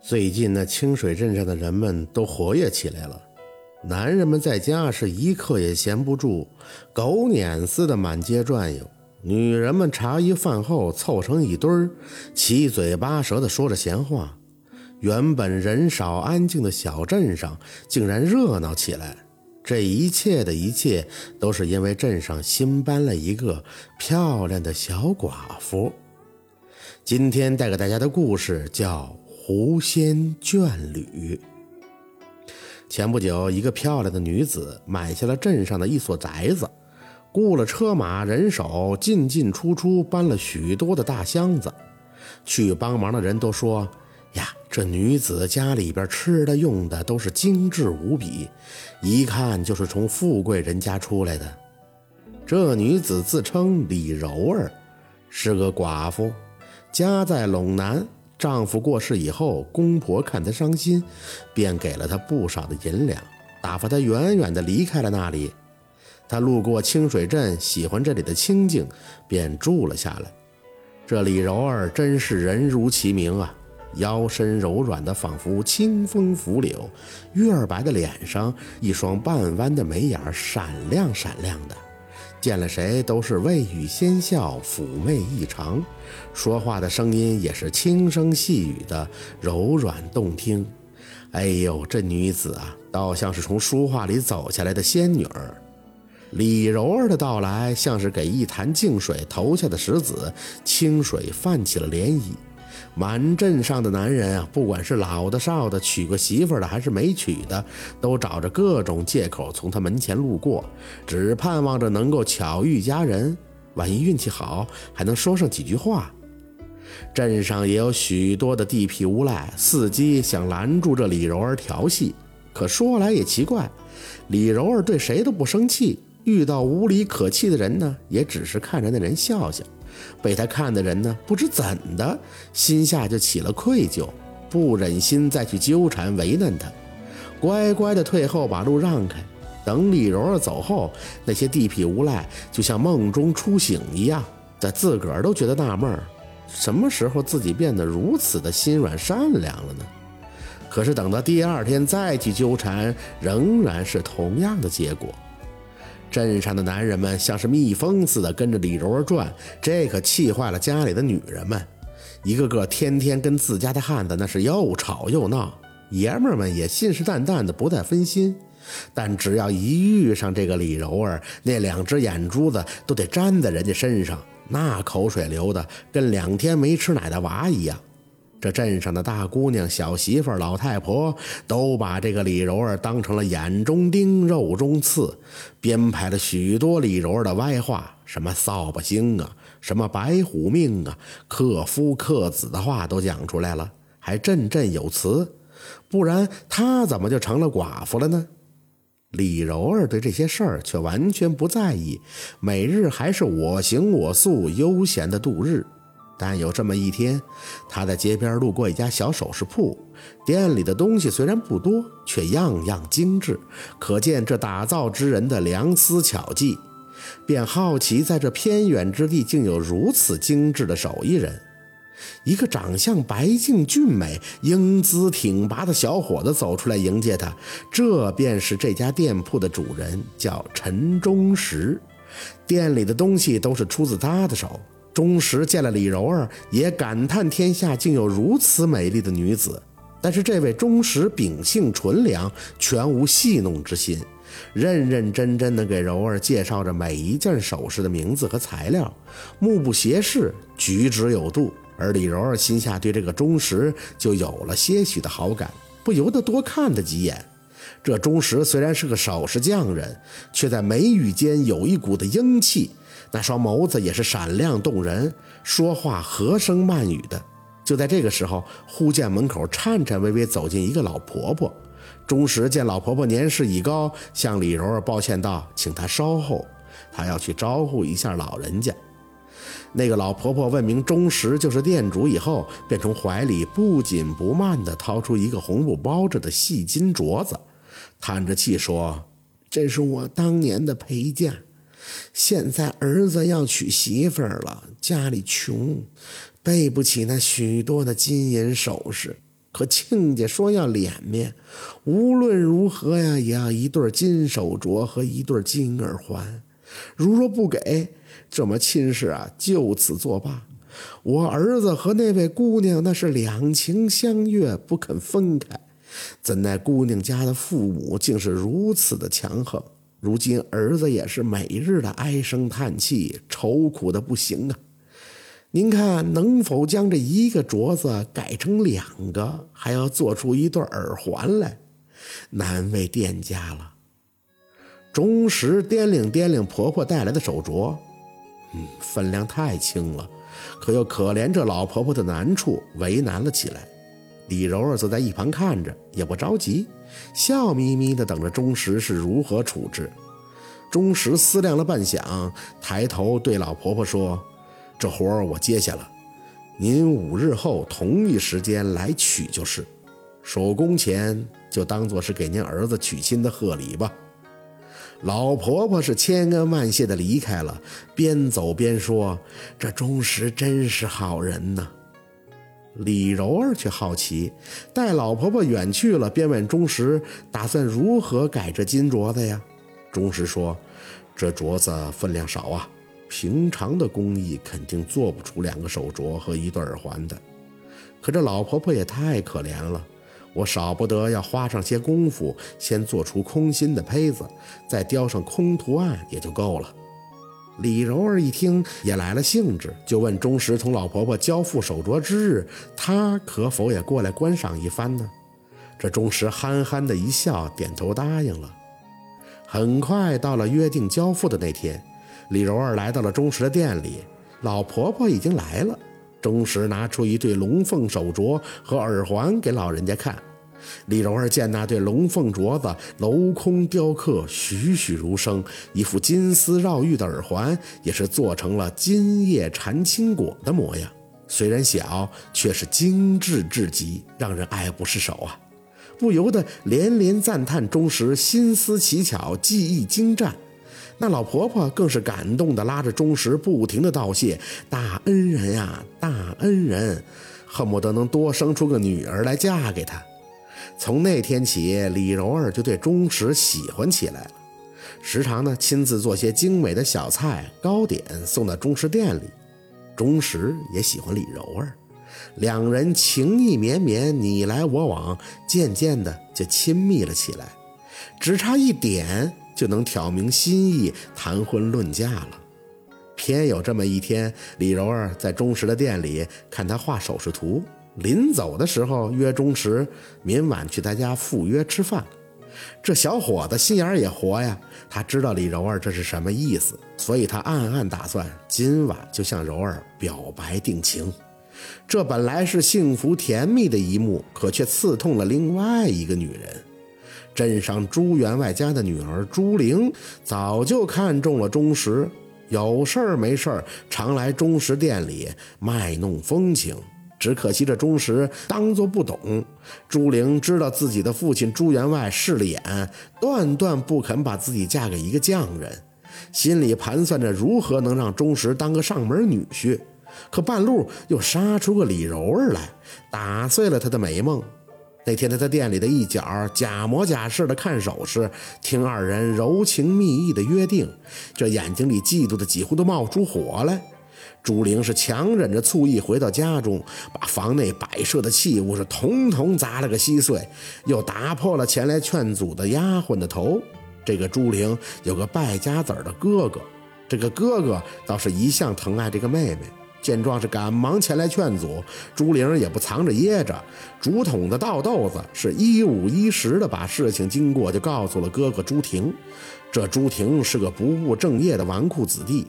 最近那清水镇上的人们都活跃起来了，男人们在家是一刻也闲不住，狗撵似的满街转悠；女人们茶余饭后凑成一堆儿，七嘴八舌的说着闲话。原本人少安静的小镇上竟然热闹起来。这一切的一切，都是因为镇上新搬了一个漂亮的小寡妇。今天带给大家的故事叫。狐仙眷侣。前不久，一个漂亮的女子买下了镇上的一所宅子，雇了车马人手，进进出出搬了许多的大箱子。去帮忙的人都说：“呀，这女子家里边吃的用的都是精致无比，一看就是从富贵人家出来的。”这女子自称李柔儿，是个寡妇，家在陇南。丈夫过世以后，公婆看她伤心，便给了她不少的银两，打发她远远地离开了那里。她路过清水镇，喜欢这里的清静，便住了下来。这李柔儿真是人如其名啊，腰身柔软的，仿佛清风拂柳；月儿白的脸上，一双半弯的眉眼闪亮闪亮的。见了谁都是未语先笑，妩媚异常，说话的声音也是轻声细语的，柔软动听。哎呦，这女子啊，倒像是从书画里走下来的仙女儿。李柔儿的到来，像是给一潭静水投下的石子，清水泛起了涟漪。满镇上的男人啊，不管是老的少的，娶过媳妇的还是没娶的，都找着各种借口从他门前路过，只盼望着能够巧遇佳人。万一运气好，还能说上几句话。镇上也有许多的地痞无赖，伺机想拦住这李柔儿调戏。可说来也奇怪，李柔儿对谁都不生气，遇到无理可气的人呢，也只是看着那人笑笑。被他看的人呢，不知怎的，心下就起了愧疚，不忍心再去纠缠为难他，乖乖的退后，把路让开。等李柔儿走后，那些地痞无赖就像梦中初醒一样，在自个儿都觉得纳闷儿，什么时候自己变得如此的心软善良了呢？可是等到第二天再去纠缠，仍然是同样的结果。镇上的男人们像是蜜蜂似的跟着李柔儿转，这可气坏了家里的女人们，一个个天天跟自家的汉子那是又吵又闹。爷们儿们也信誓旦旦的不再分心，但只要一遇上这个李柔儿，那两只眼珠子都得粘在人家身上，那口水流的跟两天没吃奶的娃一样。这镇上的大姑娘、小媳妇、老太婆都把这个李柔儿当成了眼中钉、肉中刺，编排了许多李柔儿的歪话，什么扫把星啊，什么白虎命啊，克夫克子的话都讲出来了，还振振有词。不然她怎么就成了寡妇了呢？李柔儿对这些事儿却完全不在意，每日还是我行我素，悠闲的度日。但有这么一天，他在街边路过一家小首饰铺，店里的东西虽然不多，却样样精致，可见这打造之人的良思巧技。便好奇，在这偏远之地竟有如此精致的手艺人。一个长相白净俊美、英姿挺拔的小伙子走出来迎接他，这便是这家店铺的主人，叫陈忠实。店里的东西都是出自他的手。钟石见了李柔儿，也感叹天下竟有如此美丽的女子。但是这位钟石秉性纯良，全无戏弄之心，认认真真地给柔儿介绍着每一件首饰的名字和材料，目不斜视，举止有度。而李柔儿心下对这个钟石就有了些许的好感，不由得多看他几眼。这钟石虽然是个首饰匠人，却在眉宇间有一股的英气。那双眸子也是闪亮动人，说话和声慢语的。就在这个时候，忽见门口颤颤巍巍走进一个老婆婆。钟石见老婆婆年事已高，向李柔儿抱歉道：“请她稍后，他要去招呼一下老人家。”那个老婆婆问明钟石就是店主以后，便从怀里不紧不慢地掏出一个红布包着的细金镯子，叹着气说：“这是我当年的陪嫁。”现在儿子要娶媳妇儿了，家里穷，备不起那许多的金银首饰。可亲家说要脸面，无论如何呀，也要一对金手镯和一对金耳环。如若不给，这么亲事啊，就此作罢。我儿子和那位姑娘那是两情相悦，不肯分开。怎奈姑娘家的父母竟是如此的强横，如今儿子也是每日的唉声叹气，愁苦的不行啊！您看能否将这一个镯子改成两个，还要做出一对耳环来？难为店家了。钟石掂量掂量婆婆带来的手镯，嗯，分量太轻了，可又可怜这老婆婆的难处，为难了起来。李柔儿则在一旁看着，也不着急，笑眯眯地等着钟石是如何处置。钟石思量了半晌，抬头对老婆婆说：“这活儿我接下了，您五日后同一时间来取就是。手工钱就当做是给您儿子娶亲的贺礼吧。”老婆婆是千恩万谢地离开了，边走边说：“这钟石真是好人呐。”李柔儿却好奇，待老婆婆远去了，便问钟石：“打算如何改这金镯子呀？”钟石说：“这镯子分量少啊，平常的工艺肯定做不出两个手镯和一对耳环的。可这老婆婆也太可怜了，我少不得要花上些功夫，先做出空心的胚子，再雕上空图案也就够了。”李柔儿一听也来了兴致，就问钟石：“同老婆婆交付手镯之日，他可否也过来观赏一番呢？”这钟石憨憨的一笑，点头答应了。很快到了约定交付的那天，李柔儿来到了钟石的店里，老婆婆已经来了。钟石拿出一对龙凤手镯和耳环给老人家看。李柔儿见那对龙凤镯子镂空雕刻，栩栩如生；一副金丝绕玉的耳环，也是做成了金叶缠青果的模样。虽然小，却是精致至极，让人爱不释手啊！不由得连连赞叹钟石心思奇巧，技艺精湛。那老婆婆更是感动的拉着钟石，不停的道谢：“大恩人呀，大恩人！”恨不得能多生出个女儿来嫁给他。从那天起，李柔儿就对钟石喜欢起来了，时常呢亲自做些精美的小菜糕点送到钟石店里。钟石也喜欢李柔儿，两人情意绵绵，你来我往，渐渐的就亲密了起来，只差一点就能挑明心意，谈婚论嫁了。偏有这么一天，李柔儿在钟石的店里看他画首饰图。临走的时候，约钟石明晚去他家赴约吃饭。这小伙子心眼也活呀，他知道李柔儿这是什么意思，所以他暗暗打算今晚就向柔儿表白定情。这本来是幸福甜蜜的一幕，可却刺痛了另外一个女人。镇上朱员外家的女儿朱玲早就看中了钟石，有事儿没事儿常来钟石店里卖弄风情。只可惜这钟石当作不懂，朱玲知道自己的父亲朱员外势利眼，断断不肯把自己嫁给一个匠人，心里盘算着如何能让钟石当个上门女婿，可半路又杀出个李柔儿来，打碎了他的美梦。那天他在店里的一角假模假式的看首饰，听二人柔情蜜意的约定，这眼睛里嫉妒的几乎都冒出火来。朱玲是强忍着醋意回到家中，把房内摆设的器物是统统砸了个稀碎，又打破了前来劝阻的丫鬟的头。这个朱玲有个败家子儿的哥哥，这个哥哥倒是一向疼爱这个妹妹，见状是赶忙前来劝阻。朱玲也不藏着掖着，竹筒子倒豆子，是一五一十的把事情经过就告诉了哥哥朱婷。这朱婷是个不务正业的纨绔子弟。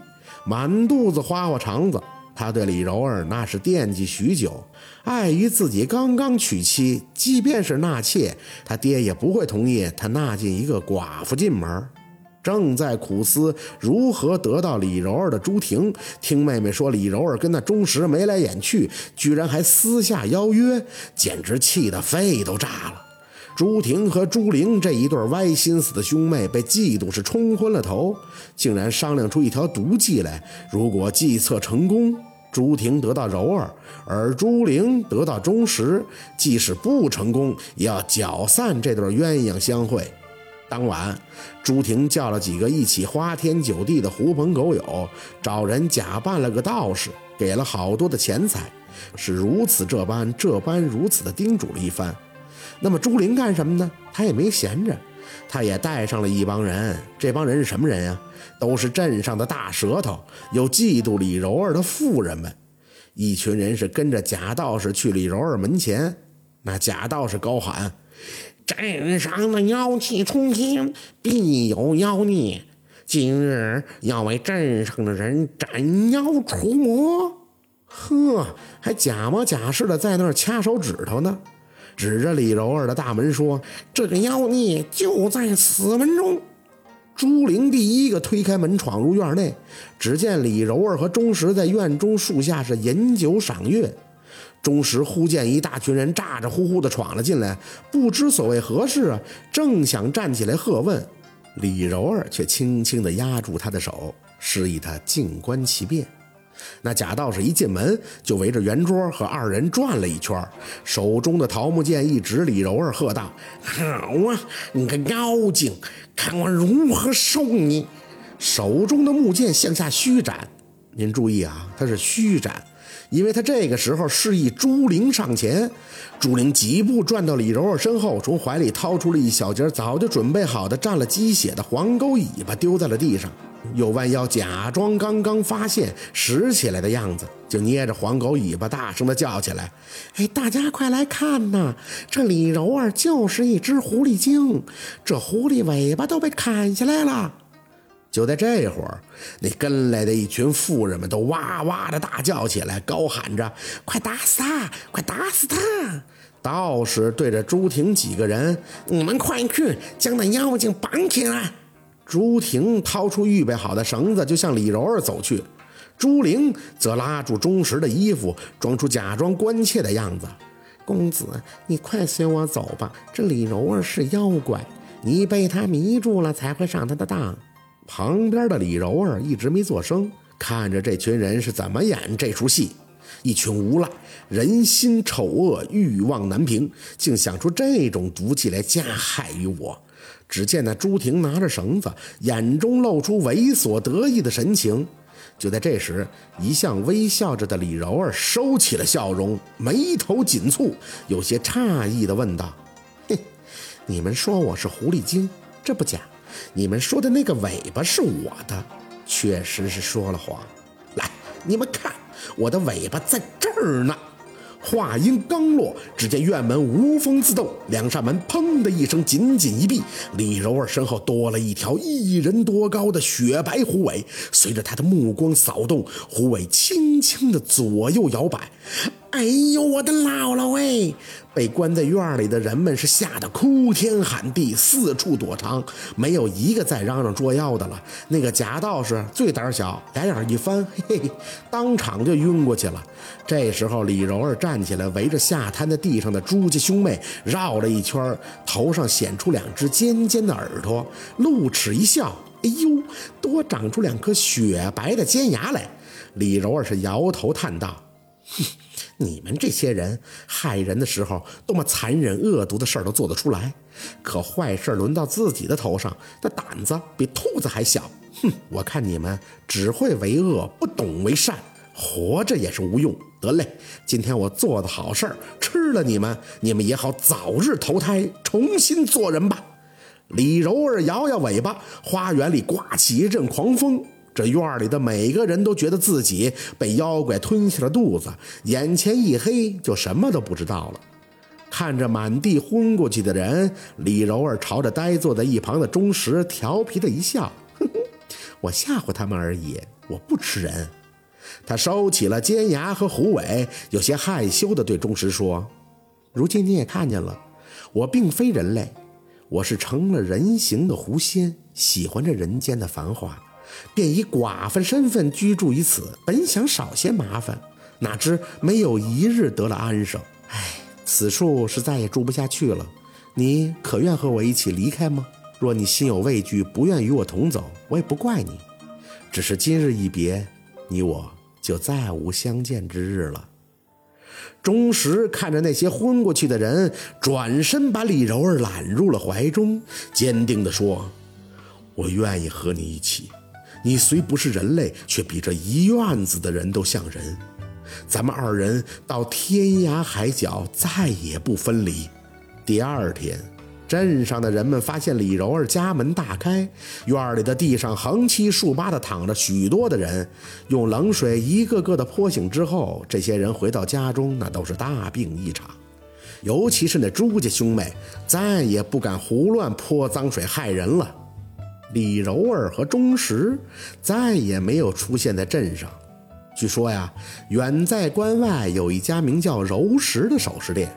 满肚子花花肠子，他对李柔儿那是惦记许久。碍于自己刚刚娶妻，即便是纳妾，他爹也不会同意他纳进一个寡妇进门。正在苦思如何得到李柔儿的朱婷，听妹妹说李柔儿跟那钟石眉来眼去，居然还私下邀约，简直气得肺都炸了。朱婷和朱玲这一对歪心思的兄妹被嫉妒是冲昏了头，竟然商量出一条毒计来。如果计策成功，朱婷得到柔儿，而朱玲得到钟石，即使不成功，也要搅散这对鸳鸯相会。当晚，朱婷叫了几个一起花天酒地的狐朋狗友，找人假扮了个道士，给了好多的钱财，是如此这般这般如此的叮嘱了一番。那么朱玲干什么呢？她也没闲着。他也带上了一帮人，这帮人是什么人呀？都是镇上的大舌头，有嫉妒李柔儿的妇人们。一群人是跟着贾道士去李柔儿门前，那贾道士高喊：“镇上的妖气冲天，必有妖孽，今日要为镇上的人斩妖除魔。”呵，还假模假式的在那儿掐手指头呢。指着李柔儿的大门说：“这个妖孽就在此门中。”朱玲第一个推开门闯入院内，只见李柔儿和钟石在院中树下是饮酒赏月。钟石忽见一大群人咋咋呼呼地闯了进来，不知所谓何事啊，正想站起来喝问，李柔儿却轻轻地压住他的手，示意他静观其变。那贾道士一进门，就围着圆桌和二人转了一圈，手中的桃木剑一指李柔儿，喝道：“好啊，你个妖精，看我如何收你！”手中的木剑向下虚斩。您注意啊，他是虚斩，因为他这个时候示意朱玲上前。朱玲几步转到李柔儿身后，从怀里掏出了一小截早就准备好的蘸了鸡血的黄狗尾巴，丢在了地上。又弯腰，假装刚刚发现拾起来的样子，就捏着黄狗尾巴，大声的叫起来：“哎，大家快来看呐！这李柔儿就是一只狐狸精，这狐狸尾巴都被砍下来了。”就在这会儿，那跟来的一群妇人们都哇哇的大叫起来，高喊着：“快打死他！快打死他！”道士对着朱婷几个人：“你们快去将那妖精绑起来！”朱婷掏出预备好的绳子，就向李柔儿走去。朱玲则拉住钟石的衣服，装出假装关切的样子：“公子，你快随我走吧。这李柔儿是妖怪，你被她迷住了，才会上她的当。”旁边的李柔儿一直没作声，看着这群人是怎么演这出戏。一群无赖，人心丑恶，欲望难平，竟想出这种毒计来加害于我。只见那朱婷拿着绳子，眼中露出猥琐得意的神情。就在这时，一向微笑着的李柔儿收起了笑容，眉头紧蹙，有些诧异地问道：“嘿，你们说我是狐狸精，这不假。你们说的那个尾巴是我的，确实是说了谎。来，你们看，我的尾巴在这儿呢。”话音刚落，只见院门无风自动，两扇门砰的一声紧紧一闭。李柔儿身后多了一条一人多高的雪白狐尾，随着她的目光扫动，狐尾轻轻的左右摇摆。哎呦，我的姥姥喂！被关在院里的人们是吓得哭天喊地，四处躲藏，没有一个再嚷嚷捉妖的了。那个假道士最胆小，俩眼一翻，嘿嘿，当场就晕过去了。这时候，李柔儿站起来，围着下瘫在地上的朱家兄妹绕了一圈，头上显出两只尖尖的耳朵，露齿一笑，哎呦，多长出两颗雪白的尖牙来。李柔儿是摇头叹道：“哼。”你们这些人害人的时候，多么残忍恶毒的事儿都做得出来，可坏事轮到自己的头上，那胆子比兔子还小。哼，我看你们只会为恶，不懂为善，活着也是无用。得嘞，今天我做的好事儿，吃了你们，你们也好早日投胎，重新做人吧。李柔儿摇摇尾巴，花园里刮起一阵狂风。这院里的每个人都觉得自己被妖怪吞下了肚子，眼前一黑，就什么都不知道了。看着满地昏过去的人，李柔儿朝着呆坐在一旁的钟石调皮的一笑：“哼哼，我吓唬他们而已，我不吃人。”他收起了尖牙和虎尾，有些害羞地对钟石说：“如今你也看见了，我并非人类，我是成了人形的狐仙，喜欢这人间的繁华。”便以寡妇身份居住于此，本想少些麻烦，哪知没有一日得了安生。唉，此处是再也住不下去了。你可愿和我一起离开吗？若你心有畏惧，不愿与我同走，我也不怪你。只是今日一别，你我就再无相见之日了。钟石看着那些昏过去的人，转身把李柔儿揽入了怀中，坚定地说：“我愿意和你一起。你虽不是人类，却比这一院子的人都像人。咱们二人到天涯海角，再也不分离。”第二天。镇上的人们发现李柔儿家门大开，院里的地上横七竖八的躺着许多的人，用冷水一个个的泼醒之后，这些人回到家中，那都是大病一场。尤其是那朱家兄妹，再也不敢胡乱泼脏水害人了。李柔儿和钟石再也没有出现在镇上。据说呀，远在关外有一家名叫柔石的首饰店。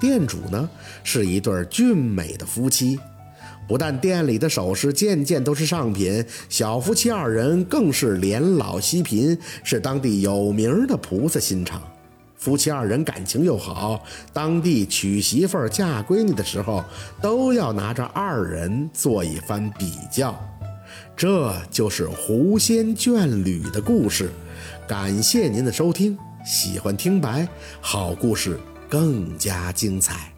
店主呢是一对俊美的夫妻，不但店里的首饰件件都是上品，小夫妻二人更是连老惜贫，是当地有名的菩萨心肠。夫妻二人感情又好，当地娶媳妇儿嫁闺女的时候，都要拿着二人做一番比较。这就是狐仙眷侣的故事。感谢您的收听，喜欢听白好故事。更加精彩。